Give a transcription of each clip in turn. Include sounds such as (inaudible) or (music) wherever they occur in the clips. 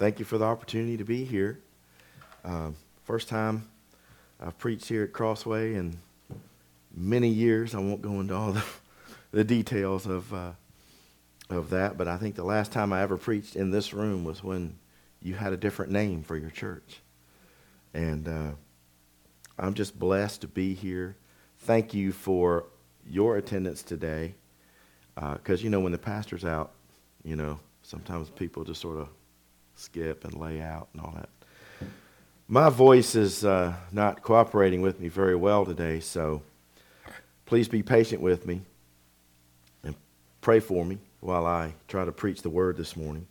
thank you for the opportunity to be here. Um, first time I've preached here at Crossway in many years. I won't go into all the, (laughs) the details of, uh, of that, but I think the last time I ever preached in this room was when you had a different name for your church. And uh, I'm just blessed to be here. Thank you for your attendance today. Because, uh, you know, when the pastor's out, you know, sometimes people just sort of skip and lay out and all that. My voice is uh, not cooperating with me very well today, so please be patient with me and pray for me while I try to preach the word this morning.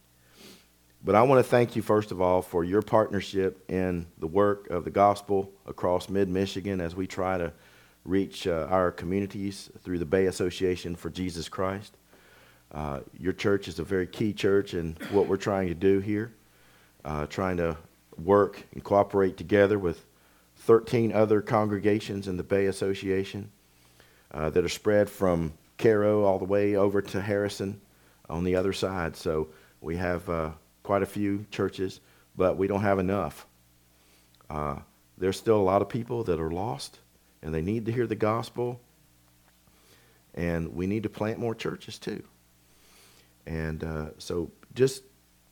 But I want to thank you, first of all, for your partnership in the work of the gospel across mid Michigan as we try to reach uh, our communities through the Bay Association for Jesus Christ. Uh, your church is a very key church in what we're trying to do here, uh, trying to work and cooperate together with 13 other congregations in the Bay Association uh, that are spread from Caro all the way over to Harrison on the other side. So we have uh, quite a few churches, but we don't have enough. Uh, there's still a lot of people that are lost and they need to hear the gospel, and we need to plant more churches too. And uh, so just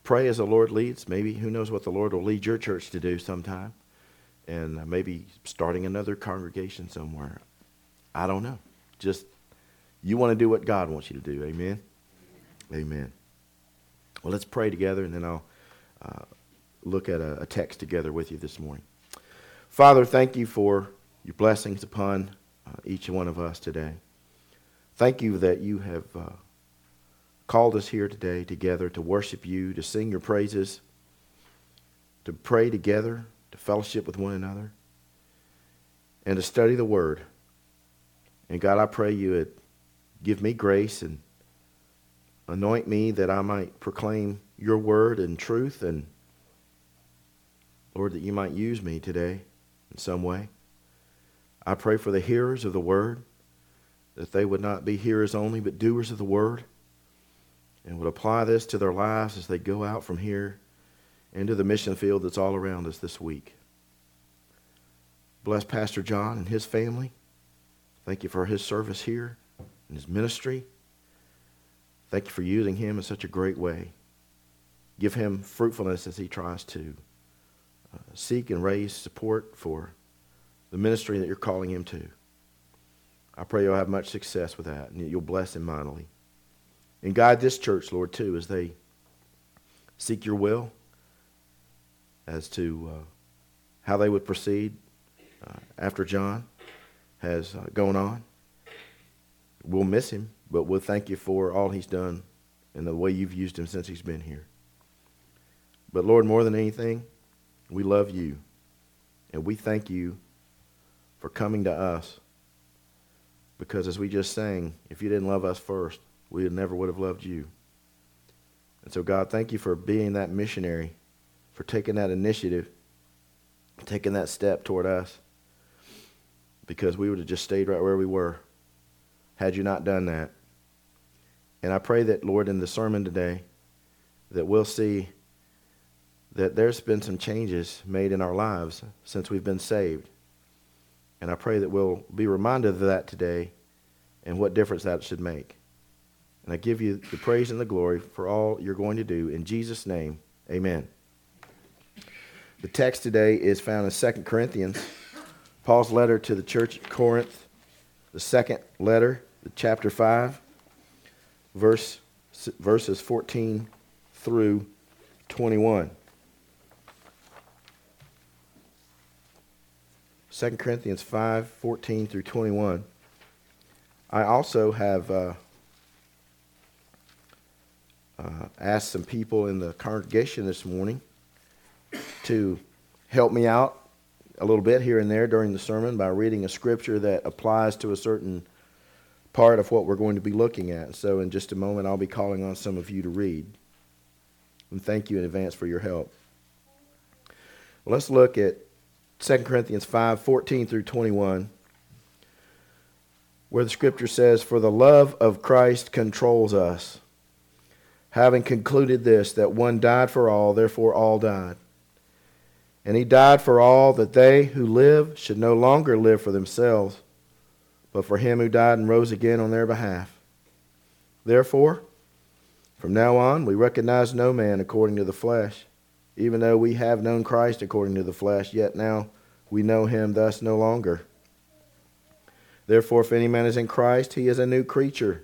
pray as the Lord leads. Maybe, who knows what the Lord will lead your church to do sometime. And maybe starting another congregation somewhere. I don't know. Just, you want to do what God wants you to do. Amen? Amen. Well, let's pray together, and then I'll uh, look at a, a text together with you this morning. Father, thank you for your blessings upon uh, each one of us today. Thank you that you have. Uh, called us here today together to worship you, to sing your praises, to pray together, to fellowship with one another, and to study the Word. And God, I pray you would give me grace and anoint me that I might proclaim your word and truth, and Lord, that you might use me today in some way. I pray for the hearers of the word, that they would not be hearers only, but doers of the word and would apply this to their lives as they go out from here into the mission field that's all around us this week. Bless Pastor John and his family. Thank you for his service here and his ministry. Thank you for using him in such a great way. Give him fruitfulness as he tries to uh, seek and raise support for the ministry that you're calling him to. I pray you'll have much success with that and you'll bless him mightily. And guide this church, Lord, too, as they seek your will as to uh, how they would proceed uh, after John has uh, gone on. We'll miss him, but we'll thank you for all he's done and the way you've used him since he's been here. But Lord, more than anything, we love you. And we thank you for coming to us. Because as we just sang, if you didn't love us first, we never would have loved you. And so, God, thank you for being that missionary, for taking that initiative, taking that step toward us, because we would have just stayed right where we were had you not done that. And I pray that, Lord, in the sermon today, that we'll see that there's been some changes made in our lives since we've been saved. And I pray that we'll be reminded of that today and what difference that should make. And I give you the praise and the glory for all you're going to do. In Jesus' name, amen. The text today is found in 2 Corinthians, Paul's letter to the church at Corinth, the second letter, chapter 5, verse, verses 14 through 21. 2 Corinthians 5, 14 through 21. I also have. Uh, uh, asked some people in the congregation this morning to help me out a little bit here and there during the sermon by reading a scripture that applies to a certain part of what we're going to be looking at. So, in just a moment, I'll be calling on some of you to read. And thank you in advance for your help. Well, let's look at 2 Corinthians 5 14 through 21, where the scripture says, For the love of Christ controls us having concluded this, that one died for all, therefore all died. And he died for all that they who live should no longer live for themselves, but for him who died and rose again on their behalf. Therefore, from now on, we recognize no man according to the flesh. Even though we have known Christ according to the flesh, yet now we know him thus no longer. Therefore, if any man is in Christ, he is a new creature.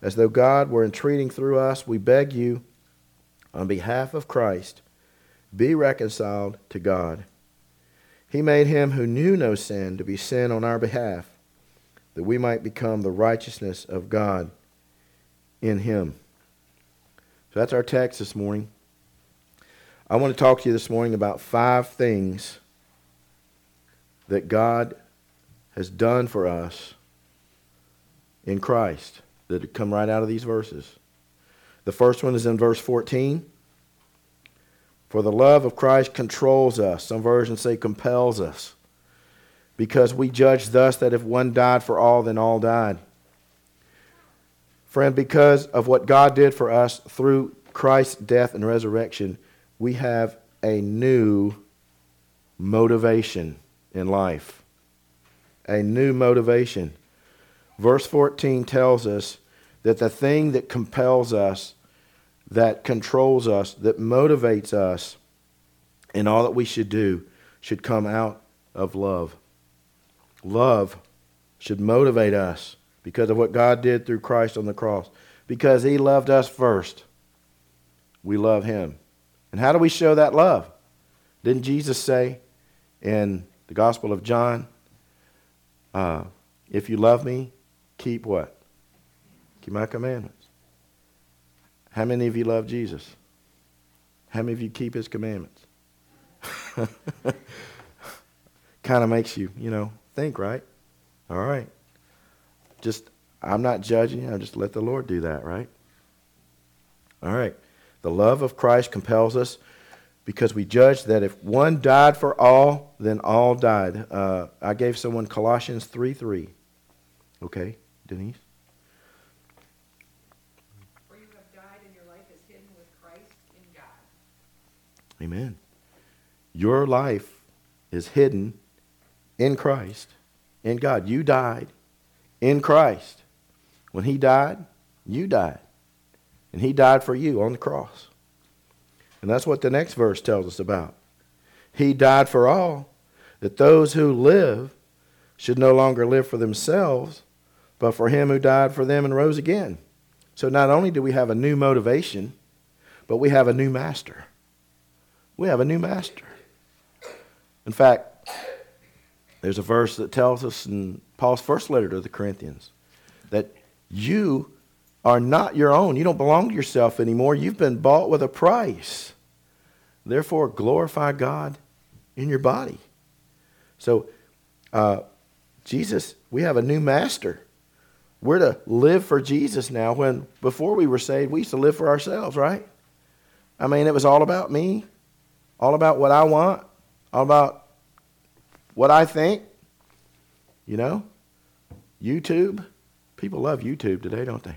As though God were entreating through us, we beg you, on behalf of Christ, be reconciled to God. He made him who knew no sin to be sin on our behalf, that we might become the righteousness of God in him. So that's our text this morning. I want to talk to you this morning about five things that God has done for us in Christ that come right out of these verses. The first one is in verse 14. For the love of Christ controls us. Some versions say compels us. Because we judge thus that if one died for all, then all died. Friend, because of what God did for us through Christ's death and resurrection, we have a new motivation in life. A new motivation. Verse 14 tells us that the thing that compels us, that controls us, that motivates us in all that we should do should come out of love. Love should motivate us because of what God did through Christ on the cross. Because he loved us first, we love him. And how do we show that love? Didn't Jesus say in the Gospel of John, uh, if you love me, keep what? Keep my commandments. How many of you love Jesus? How many of you keep his commandments? (laughs) kind of makes you, you know, think, right? All right. Just, I'm not judging. I just let the Lord do that, right? All right. The love of Christ compels us because we judge that if one died for all, then all died. Uh, I gave someone Colossians 3 3. Okay, Denise? For you have died and your life is hidden with Christ in God. Amen. Your life is hidden in Christ, in God. You died in Christ. When He died, you died. And He died for you on the cross. And that's what the next verse tells us about. He died for all, that those who live should no longer live for themselves, but for Him who died for them and rose again. So not only do we have a new motivation, but we have a new master. We have a new master. In fact, there's a verse that tells us in Paul's first letter to the Corinthians that you are not your own. You don't belong to yourself anymore. You've been bought with a price. Therefore, glorify God in your body. So, uh, Jesus, we have a new master. We're to live for Jesus now when before we were saved, we used to live for ourselves, right? I mean, it was all about me, all about what I want, all about what I think. You know? YouTube. People love YouTube today, don't they?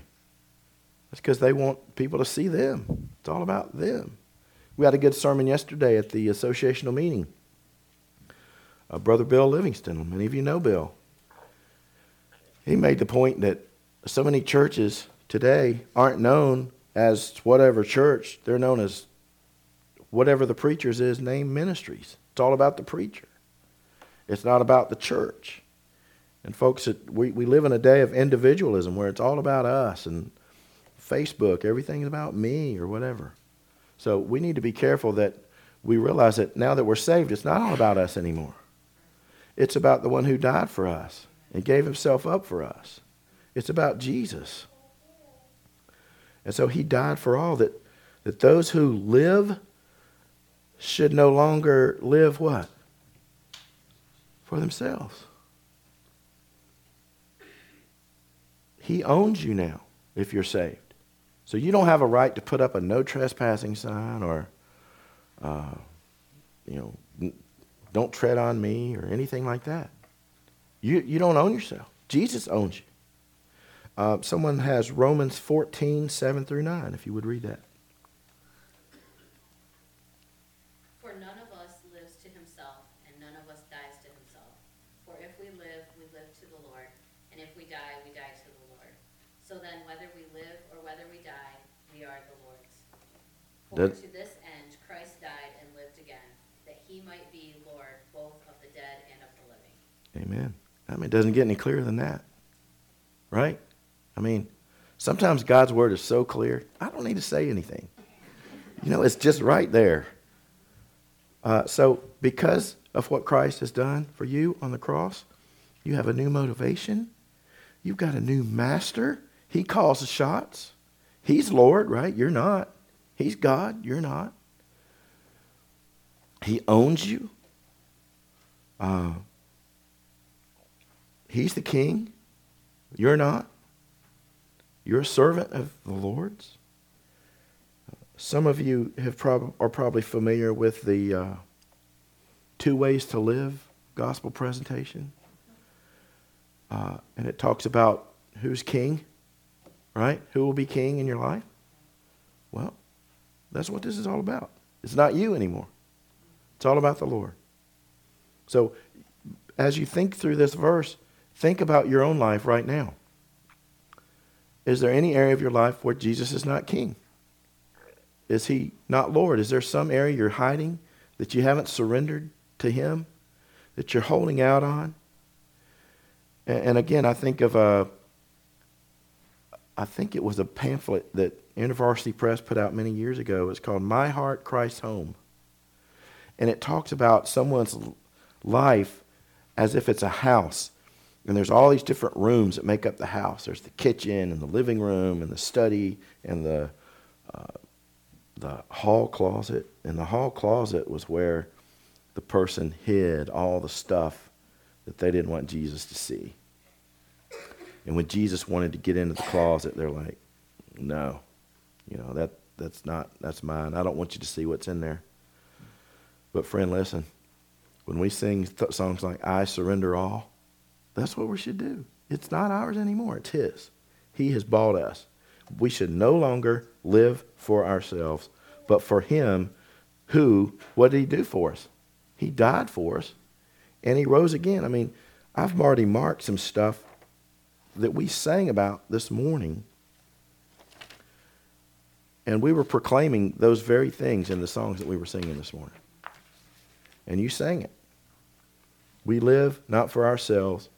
That's because they want people to see them. It's all about them. We had a good sermon yesterday at the associational meeting. Uh, Brother Bill Livingston, many of you know Bill. He made the point that so many churches today aren't known as whatever church, they're known as whatever the preacher's is named ministries. It's all about the preacher. It's not about the church. And folks, it, we, we live in a day of individualism where it's all about us and Facebook, everything's about me or whatever. So we need to be careful that we realize that now that we're saved, it's not all about us anymore. It's about the one who died for us and gave himself up for us. It's about Jesus. And so he died for all that that those who live should no longer live what? For themselves. He owns you now if you're saved. So you don't have a right to put up a no trespassing sign or, uh, you know, don't tread on me or anything like that. You, you don't own yourself. Jesus owns you. Uh, someone has Romans 14, 7 through 9, if you would read that. For none of us lives to himself, and none of us dies to himself. For if we live, we live to the Lord, and if we die, we die to the Lord. So then, whether we live or whether we die, we are the Lord's. For That- to this end Christ died and lived again, that he might be Lord both of the dead and of the living. Amen. I mean, it doesn't get any clearer than that. Right? I mean, sometimes God's word is so clear, I don't need to say anything. You know, it's just right there. Uh, so, because of what Christ has done for you on the cross, you have a new motivation. You've got a new master. He calls the shots. He's Lord, right? You're not. He's God. You're not. He owns you. Uh, he's the king. You're not. You're a servant of the Lord's. Some of you have prob- are probably familiar with the uh, two ways to live gospel presentation. Uh, and it talks about who's king, right? Who will be king in your life? Well, that's what this is all about. It's not you anymore, it's all about the Lord. So, as you think through this verse, think about your own life right now. Is there any area of your life where Jesus is not king? Is he not Lord? Is there some area you're hiding that you haven't surrendered to him, that you're holding out on? And, again, I think of a, I think it was a pamphlet that University Press put out many years ago. It's called My Heart, Christ's Home. And it talks about someone's life as if it's a house. And there's all these different rooms that make up the house. There's the kitchen and the living room and the study and the uh, the hall closet. And the hall closet was where the person hid all the stuff that they didn't want Jesus to see. And when Jesus wanted to get into the closet, they're like, "No, you know that that's not that's mine. I don't want you to see what's in there." But friend, listen. When we sing th- songs like "I Surrender All," that's what we should do. It's not ours anymore. It's His. He has bought us. We should no longer live for ourselves, but for Him who, what did He do for us? He died for us and He rose again. I mean, I've already marked some stuff that we sang about this morning. And we were proclaiming those very things in the songs that we were singing this morning. And you sang it. We live not for ourselves,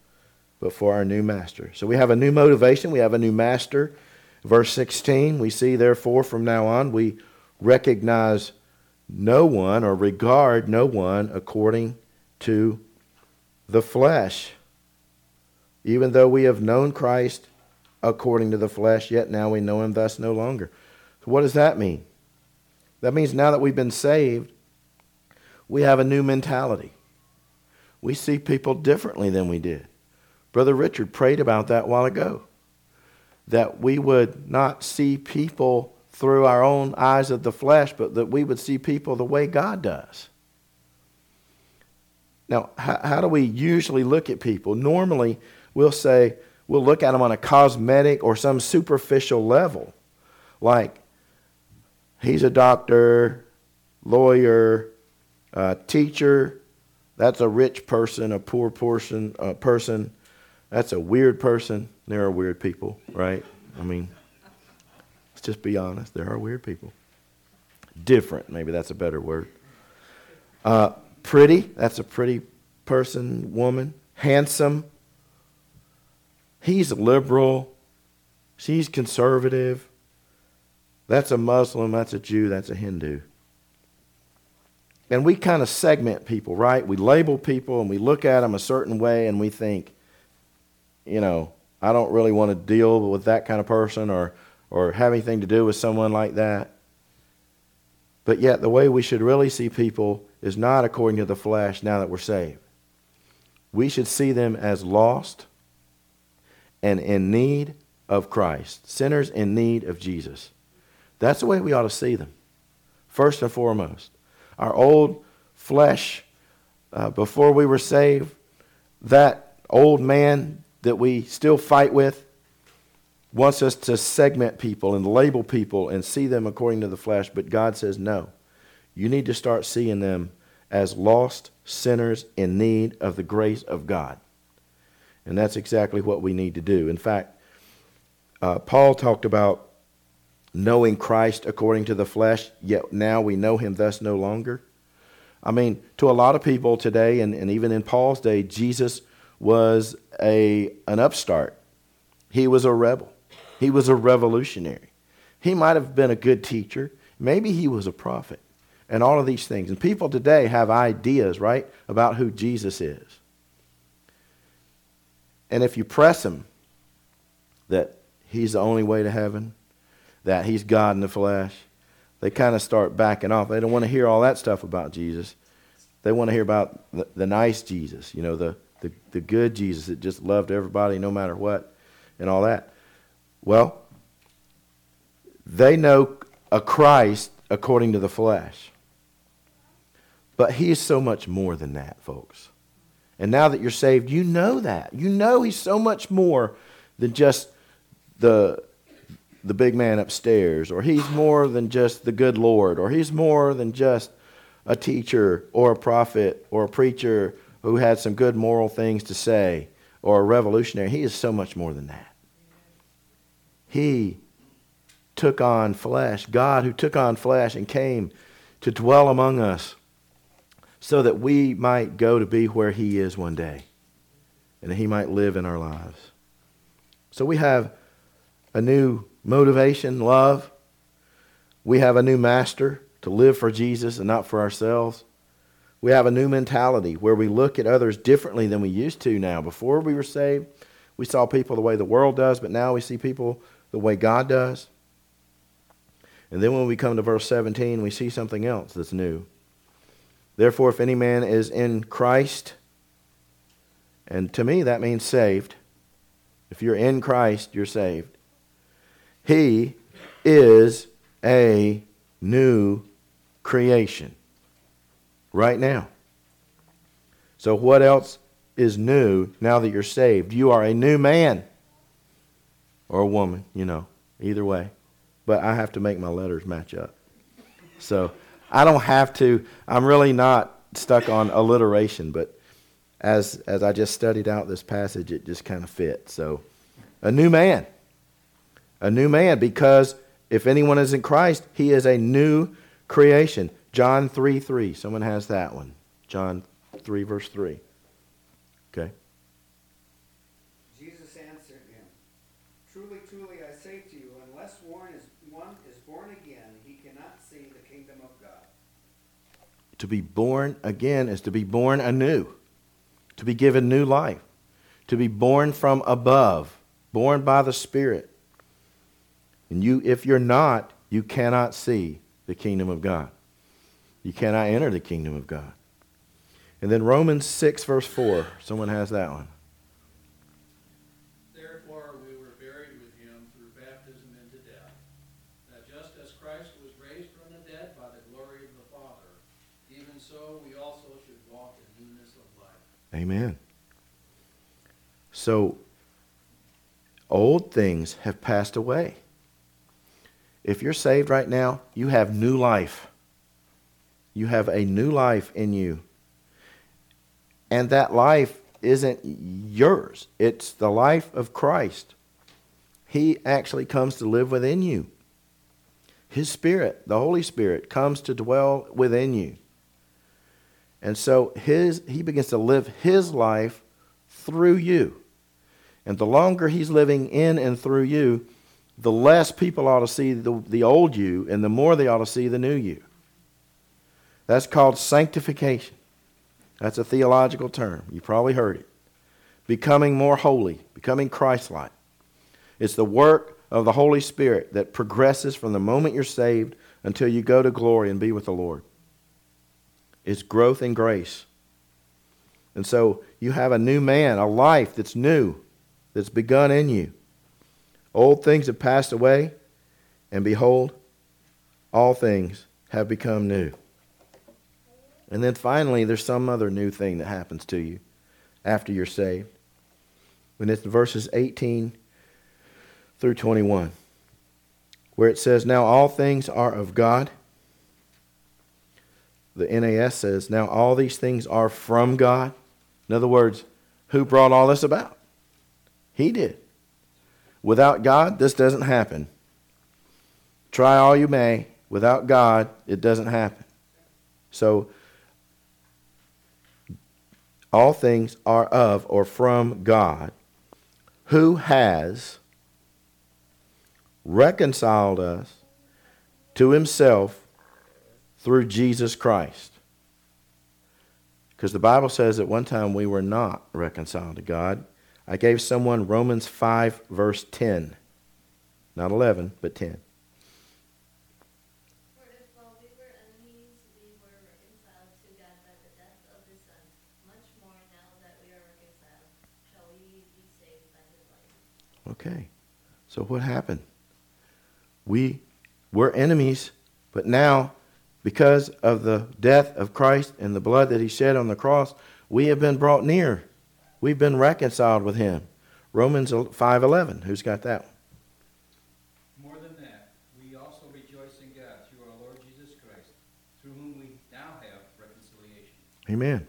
but for our new master. So we have a new motivation, we have a new master. Verse 16, we see, therefore, from now on, we recognize no one or regard no one according to the flesh. Even though we have known Christ according to the flesh, yet now we know him thus no longer. So, what does that mean? That means now that we've been saved, we have a new mentality. We see people differently than we did. Brother Richard prayed about that a while ago. That we would not see people through our own eyes of the flesh, but that we would see people the way God does. Now, how, how do we usually look at people? Normally, we'll say, we'll look at them on a cosmetic or some superficial level. Like, he's a doctor, lawyer, uh, teacher, that's a rich person, a poor person, uh, person. That's a weird person. There are weird people, right? I mean, let's just be honest. There are weird people. Different, maybe that's a better word. Uh, pretty, that's a pretty person, woman. Handsome. He's liberal. She's conservative. That's a Muslim. That's a Jew. That's a Hindu. And we kind of segment people, right? We label people and we look at them a certain way and we think, you know, I don't really want to deal with that kind of person or, or have anything to do with someone like that. But yet, the way we should really see people is not according to the flesh now that we're saved. We should see them as lost and in need of Christ, sinners in need of Jesus. That's the way we ought to see them, first and foremost. Our old flesh, uh, before we were saved, that old man that we still fight with, wants us to segment people and label people and see them according to the flesh, but God says no. You need to start seeing them as lost sinners in need of the grace of God. And that's exactly what we need to do. In fact, uh, Paul talked about knowing Christ according to the flesh, yet now we know him thus no longer. I mean, to a lot of people today, and, and even in Paul's day, Jesus was a, an upstart. He was a rebel. He was a revolutionary. He might have been a good teacher. Maybe he was a prophet. And all of these things. And people today have ideas, right, about who Jesus is. And if you press them that he's the only way to heaven, that he's God in the flesh, they kind of start backing off. They don't want to hear all that stuff about Jesus. They want to hear about the, the nice Jesus, you know, the, the, the good Jesus that just loved everybody no matter what and all that. Well, they know a Christ according to the flesh. But he is so much more than that, folks. And now that you're saved, you know that. You know he's so much more than just the, the big man upstairs, or he's more than just the good Lord, or he's more than just a teacher, or a prophet, or a preacher who had some good moral things to say, or a revolutionary. He is so much more than that. He took on flesh, God who took on flesh and came to dwell among us so that we might go to be where He is one day and that He might live in our lives. So we have a new motivation, love. We have a new master to live for Jesus and not for ourselves. We have a new mentality where we look at others differently than we used to now. Before we were saved, we saw people the way the world does, but now we see people the way God does. And then when we come to verse 17, we see something else that's new. Therefore, if any man is in Christ, and to me that means saved. If you're in Christ, you're saved. He is a new creation right now. So, what else is new now that you're saved? You are a new man or a woman, you know, either way. But I have to make my letters match up. So, I don't have to, I'm really not stuck on alliteration, but as, as I just studied out this passage, it just kind of fits. So, a new man. A new man, because if anyone is in Christ, he is a new creation. John 3 3. Someone has that one. John 3, verse 3. Okay. Jesus answered him, Truly, truly, I say to you, unless one is, one is born again, he cannot see the kingdom of God. To be born again is to be born anew, to be given new life, to be born from above, born by the Spirit. And you, if you're not, you cannot see the kingdom of God. You cannot enter the kingdom of God. And then Romans 6, verse 4. Someone has that one. Therefore, we were buried with him through baptism into death, that just as Christ was raised from the dead by the glory of the Father, even so we also should walk in newness of life. Amen. So, old things have passed away. If you're saved right now, you have new life. You have a new life in you. And that life isn't yours, it's the life of Christ. He actually comes to live within you. His Spirit, the Holy Spirit, comes to dwell within you. And so his, he begins to live his life through you. And the longer he's living in and through you, the less people ought to see the, the old you, and the more they ought to see the new you. That's called sanctification. That's a theological term. You probably heard it. Becoming more holy, becoming Christ like. It's the work of the Holy Spirit that progresses from the moment you're saved until you go to glory and be with the Lord. It's growth in grace. And so you have a new man, a life that's new, that's begun in you. Old things have passed away, and behold, all things have become new. And then finally, there's some other new thing that happens to you after you're saved. And it's verses 18 through 21, where it says, Now all things are of God. The NAS says, Now all these things are from God. In other words, who brought all this about? He did. Without God, this doesn't happen. Try all you may. Without God, it doesn't happen. So, all things are of or from God, who has reconciled us to himself through Jesus Christ. Because the Bible says at one time we were not reconciled to God. I gave someone Romans 5, verse 10. Not 11, but 10. For if while we were enemies, we were reconciled to God by the death of his Son, much more now that we are reconciled, shall we be saved by his life. Okay. So what happened? We were enemies, but now, because of the death of Christ and the blood that he shed on the cross, we have been brought near. We've been reconciled with him. Romans 5:11. Who's got that? More than that, we also rejoice in God through our Lord Jesus Christ, through whom we now have reconciliation. Amen.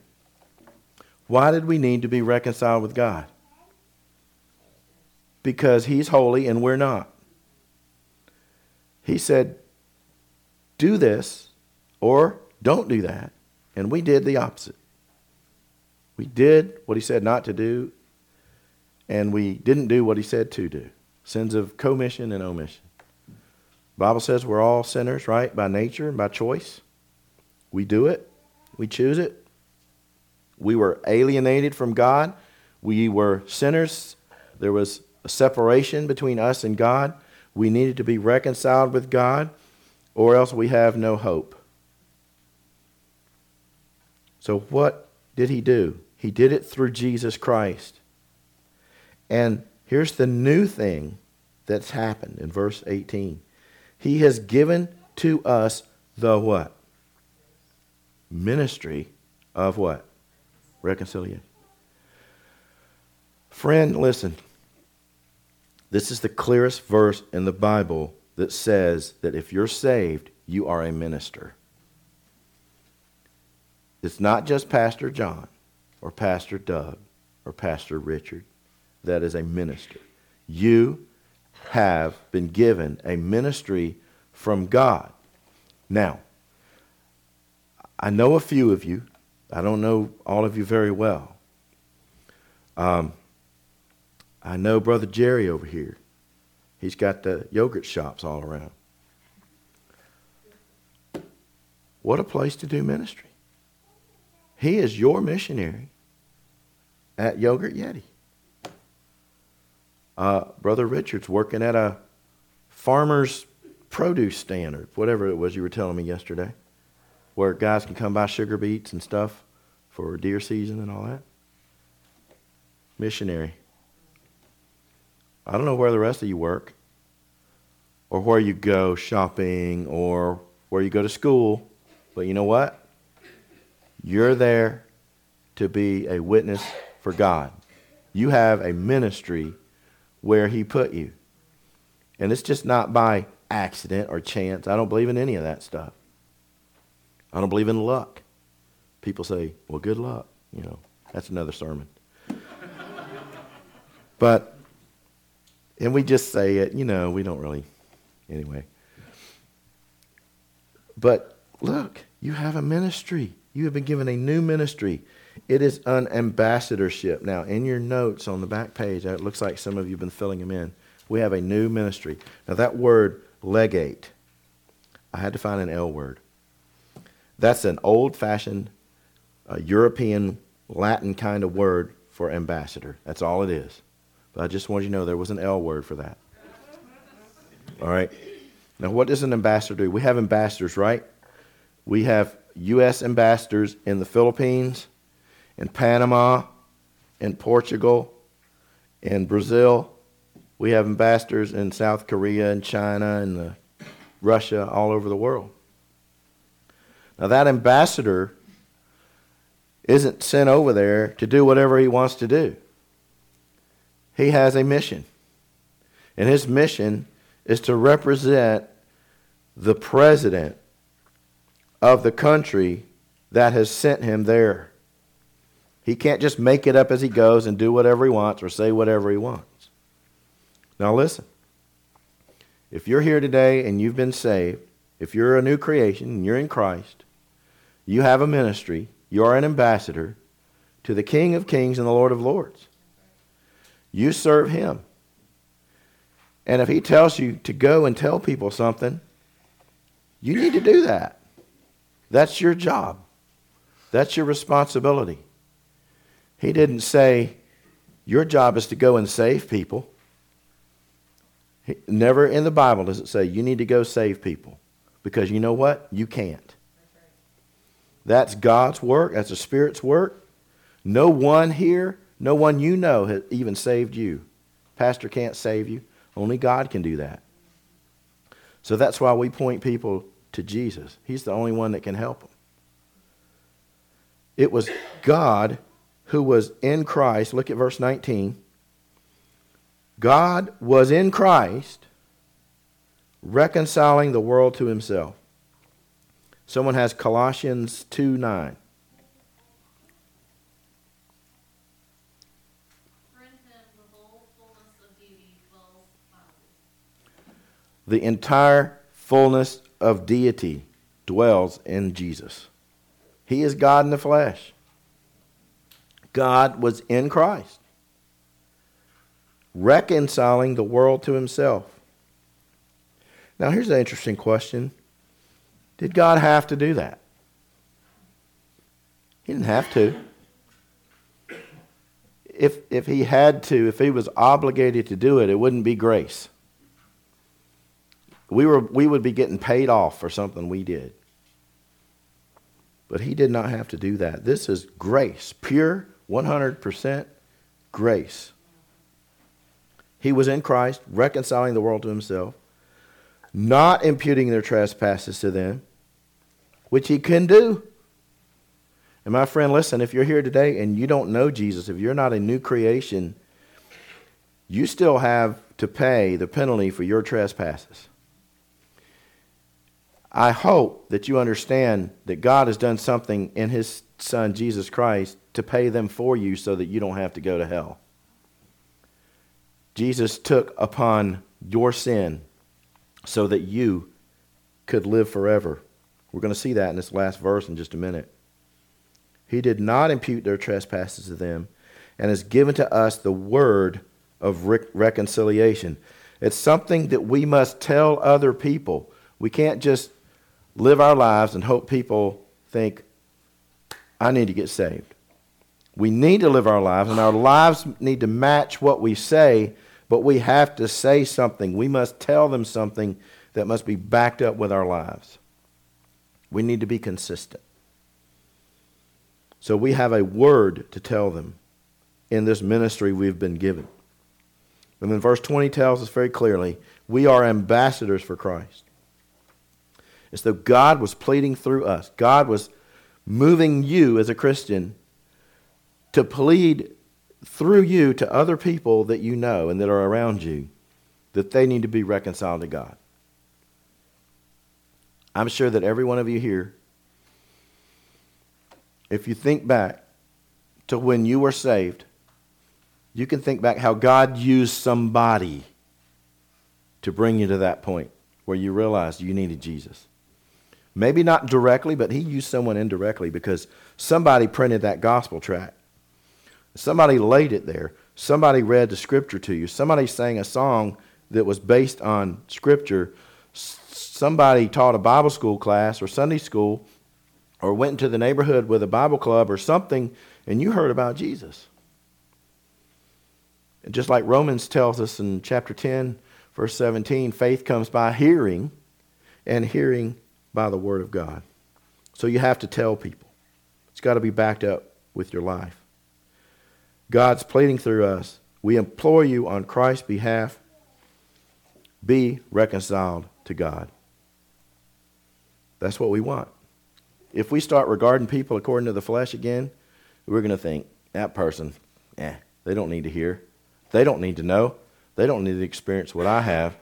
Why did we need to be reconciled with God? Because he's holy and we're not. He said, do this or don't do that. And we did the opposite. We did what he said not to do, and we didn't do what he said to do. Sins of commission and omission. Bible says we're all sinners, right? By nature and by choice. We do it. We choose it. We were alienated from God. We were sinners. There was a separation between us and God. We needed to be reconciled with God, or else we have no hope. So, what did he do? He did it through Jesus Christ. And here's the new thing that's happened in verse 18 He has given to us the what? Ministry of what? Reconciliation. Friend, listen. This is the clearest verse in the Bible that says that if you're saved, you are a minister. It's not just Pastor John or Pastor Doug or Pastor Richard that is a minister. You have been given a ministry from God. Now, I know a few of you. I don't know all of you very well. Um, I know Brother Jerry over here. He's got the yogurt shops all around. What a place to do ministry. He is your missionary at Yogurt Yeti. Uh, Brother Richard's working at a farmer's produce stand or whatever it was you were telling me yesterday, where guys can come buy sugar beets and stuff for deer season and all that. Missionary. I don't know where the rest of you work, or where you go shopping, or where you go to school, but you know what? You're there to be a witness for God. You have a ministry where He put you. And it's just not by accident or chance. I don't believe in any of that stuff. I don't believe in luck. People say, well, good luck. You know, that's another sermon. (laughs) but, and we just say it, you know, we don't really, anyway. But look, you have a ministry. You have been given a new ministry. It is an ambassadorship. Now, in your notes on the back page, it looks like some of you have been filling them in. We have a new ministry. Now, that word legate, I had to find an L word. That's an old fashioned uh, European Latin kind of word for ambassador. That's all it is. But I just wanted you to know there was an L word for that. All right? Now, what does an ambassador do? We have ambassadors, right? We have U.S. ambassadors in the Philippines, in Panama, in Portugal, in Brazil. We have ambassadors in South Korea and China and Russia, all over the world. Now, that ambassador isn't sent over there to do whatever he wants to do. He has a mission. And his mission is to represent the president of the country that has sent him there. He can't just make it up as he goes and do whatever he wants or say whatever he wants. Now, listen. If you're here today and you've been saved, if you're a new creation and you're in Christ, you have a ministry, you are an ambassador to the King of Kings and the Lord of Lords. You serve him. And if he tells you to go and tell people something, you need to do that. That's your job. That's your responsibility. He didn't say, Your job is to go and save people. He, never in the Bible does it say, You need to go save people. Because you know what? You can't. That's God's work, that's the Spirit's work. No one here, no one you know has even saved you. Pastor can't save you. Only God can do that. So that's why we point people to Jesus. He's the only one that can help them. It was God who was in Christ. Look at verse 19. God was in Christ reconciling the world to himself. Someone has Colossians 2 9. For in him the whole fullness of deity dwells bodily. The entire fullness of deity dwells in Jesus. He is God in the flesh. God was in Christ, reconciling the world to himself. Now, here's an interesting question Did God have to do that? He didn't have to. If, if he had to, if he was obligated to do it, it wouldn't be grace. We, were, we would be getting paid off for something we did. But he did not have to do that. This is grace, pure 100% grace. He was in Christ, reconciling the world to himself, not imputing their trespasses to them, which he can do. And my friend, listen, if you're here today and you don't know Jesus, if you're not a new creation, you still have to pay the penalty for your trespasses. I hope that you understand that God has done something in his son Jesus Christ to pay them for you so that you don't have to go to hell. Jesus took upon your sin so that you could live forever. We're going to see that in this last verse in just a minute. He did not impute their trespasses to them and has given to us the word of re- reconciliation. It's something that we must tell other people. We can't just live our lives and hope people think, I need to get saved. We need to live our lives, and our lives need to match what we say, but we have to say something. We must tell them something that must be backed up with our lives. We need to be consistent. So we have a word to tell them in this ministry we've been given. And then verse 20 tells us very clearly we are ambassadors for Christ. It's though God was pleading through us. God was moving you as a Christian to plead through you to other people that you know and that are around you that they need to be reconciled to God. I'm sure that every one of you here, if you think back to when you were saved, you can think back how God used somebody to bring you to that point where you realized you needed Jesus. Maybe not directly, but he used someone indirectly because somebody printed that gospel tract. Somebody laid it there. Somebody read the scripture to you. Somebody sang a song that was based on scripture. Somebody taught a Bible school class or Sunday school or went into the neighborhood with a Bible club or something and you heard about Jesus. And just like Romans tells us in chapter 10, verse 17, faith comes by hearing, and hearing by the word of God. So you have to tell people. It's got to be backed up with your life. God's pleading through us. We implore you on Christ's behalf be reconciled to God. That's what we want. If we start regarding people according to the flesh again, we're going to think, that person, eh, they don't need to hear. They don't need to know. They don't need to experience what I have.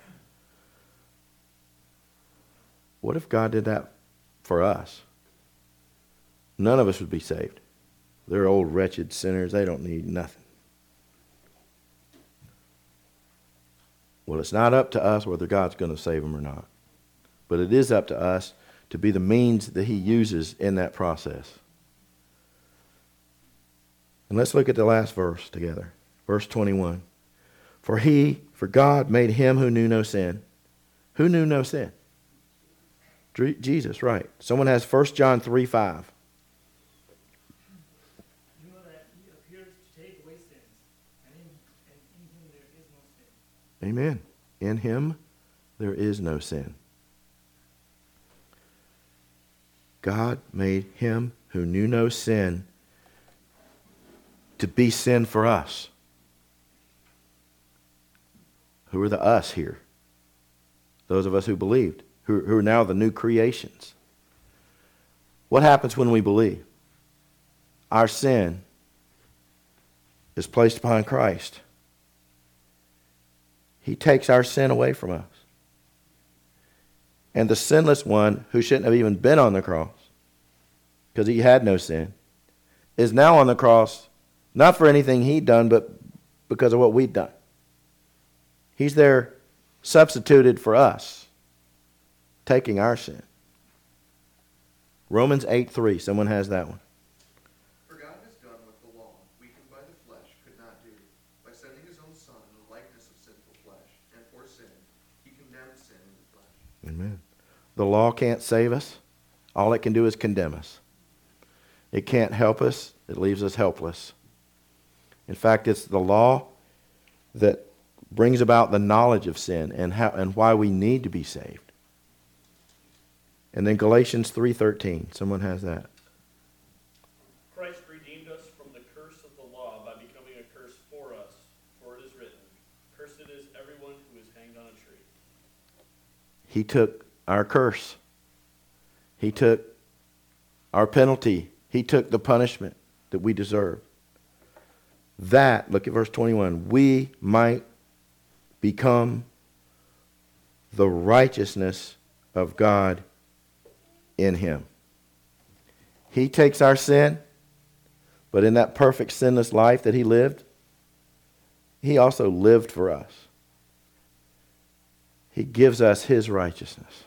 What if God did that for us? None of us would be saved. They're old, wretched sinners. They don't need nothing. Well, it's not up to us whether God's going to save them or not. But it is up to us to be the means that He uses in that process. And let's look at the last verse together. Verse 21. For He, for God made Him who knew no sin. Who knew no sin? Jesus, right. Someone has 1 John 3 5. You know that he appears to take away sins, and in, and in him there is no sin. Amen. In him there is no sin. God made him who knew no sin to be sin for us. Who are the us here? Those of us who believed, who, who are now the new creations. What happens when we believe? Our sin is placed upon Christ. He takes our sin away from us. And the sinless one, who shouldn't have even been on the cross, because he had no sin, is now on the cross, not for anything he'd done, but because of what we'd done. He's there substituted for us, taking our sin. Romans 8 3. Someone has that one. For God has done what the law, weakened by the flesh, could not do. By sending his own Son in the likeness of sinful flesh, and for sin, he condemned sin in the flesh. Amen. The law can't save us. All it can do is condemn us. It can't help us. It leaves us helpless. In fact, it's the law that brings about the knowledge of sin and how and why we need to be saved. And then Galatians 3:13. Someone has that. Christ redeemed us from the curse of the law by becoming a curse for us, for it is written, Cursed is everyone who is hanged on a tree. He took our curse. He took our penalty. He took the punishment that we deserve. That, look at verse 21, we might become the righteousness of God in him. He takes our sin, but in that perfect sinless life that he lived, he also lived for us. He gives us his righteousness.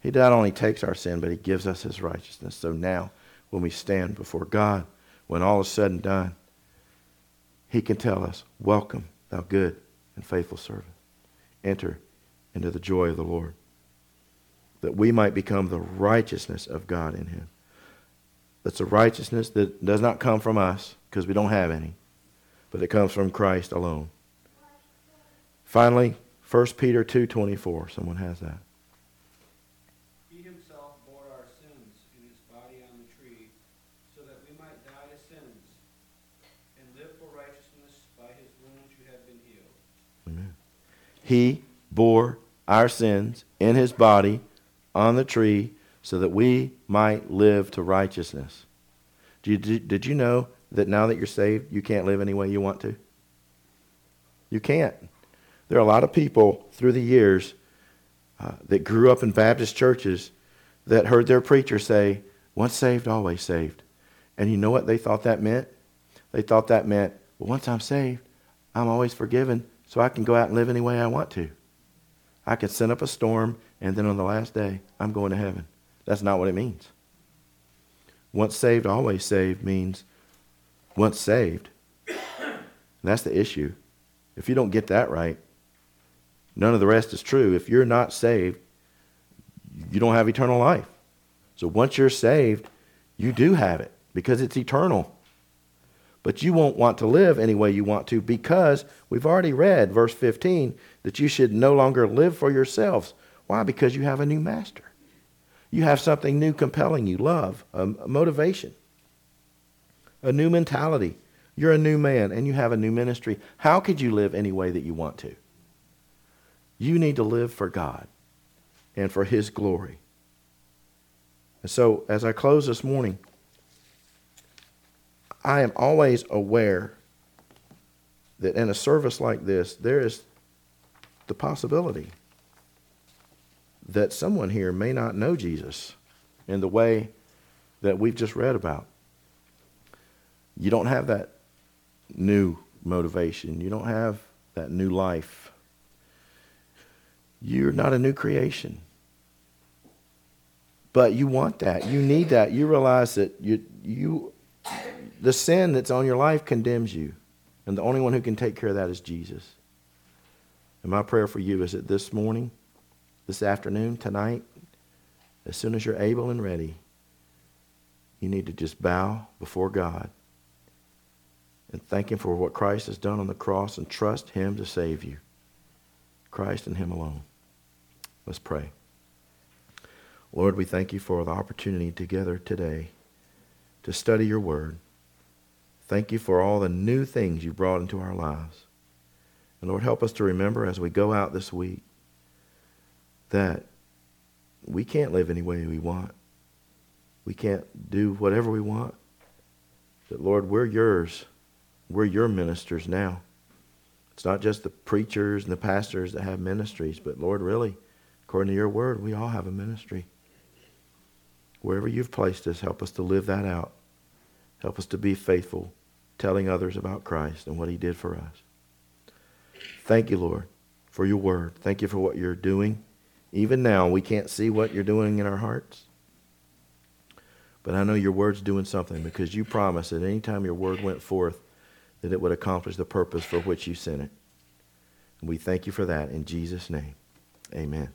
He not only takes our sin, but he gives us his righteousness. So now, when we stand before God, when all is said and done, he can tell us, Welcome, thou good and faithful servant. Enter into the joy of the Lord. That we might become the righteousness of God in him. That's a righteousness that does not come from us, because we don't have any, but it comes from Christ alone. Finally, 1 Peter 2.24. Someone has that. He himself bore our sins in his body on the tree, so that we might die to sins, and live for righteousness. By his wounds you have been healed. Amen. He bore our sins in his body on the tree so that we might live to righteousness. Did you, did you know that now that you're saved, you can't live any way you want to? You can't. There are a lot of people through the years uh, that grew up in Baptist churches that heard their preacher say, once saved, always saved. And you know what they thought that meant? They thought that meant, well, once I'm saved, I'm always forgiven, so I can go out and live any way I want to. I can send up a storm, and then on the last day, I'm going to heaven. That's not what it means. Once saved, always saved means once saved. That's the issue. If you don't get that right, none of the rest is true. If you're not saved, you don't have eternal life. So once you're saved, you do have it because it's eternal. But you won't want to live any way you want to because we've already read, verse 15, that you should no longer live for yourselves. Why? Because you have a new master. You have something new compelling you, love, a, motivation, a new mentality. You're a new man and you have a new ministry. How could you live any way that you want to? You need to live for God and for His glory. And so, as I close this morning, I am always aware that in a service like this, there is the possibility that someone here may not know Jesus in the way that we've just read about. You don't have that new motivation, you don't have that new life. You're not a new creation. But you want that. You need that. You realize that you, you, the sin that's on your life condemns you. And the only one who can take care of that is Jesus. And my prayer for you is that this morning, this afternoon, tonight, as soon as you're able and ready, you need to just bow before God and thank Him for what Christ has done on the cross and trust Him to save you. Christ and Him alone. Let's pray. Lord, we thank you for the opportunity together today to study your word. Thank you for all the new things you brought into our lives. And Lord, help us to remember as we go out this week that we can't live any way we want. We can't do whatever we want. That, Lord, we're yours. We're your ministers now. It's not just the preachers and the pastors that have ministries, but, Lord, really, according to your word, we all have a ministry. Wherever you've placed us, help us to live that out. Help us to be faithful, telling others about Christ and what he did for us. Thank you, Lord, for your word. Thank you for what you're doing. Even now, we can't see what you're doing in our hearts. But I know your word's doing something because you promised that any time your word went forth, that it would accomplish the purpose for which you sent it. And we thank you for that in Jesus' name. Amen.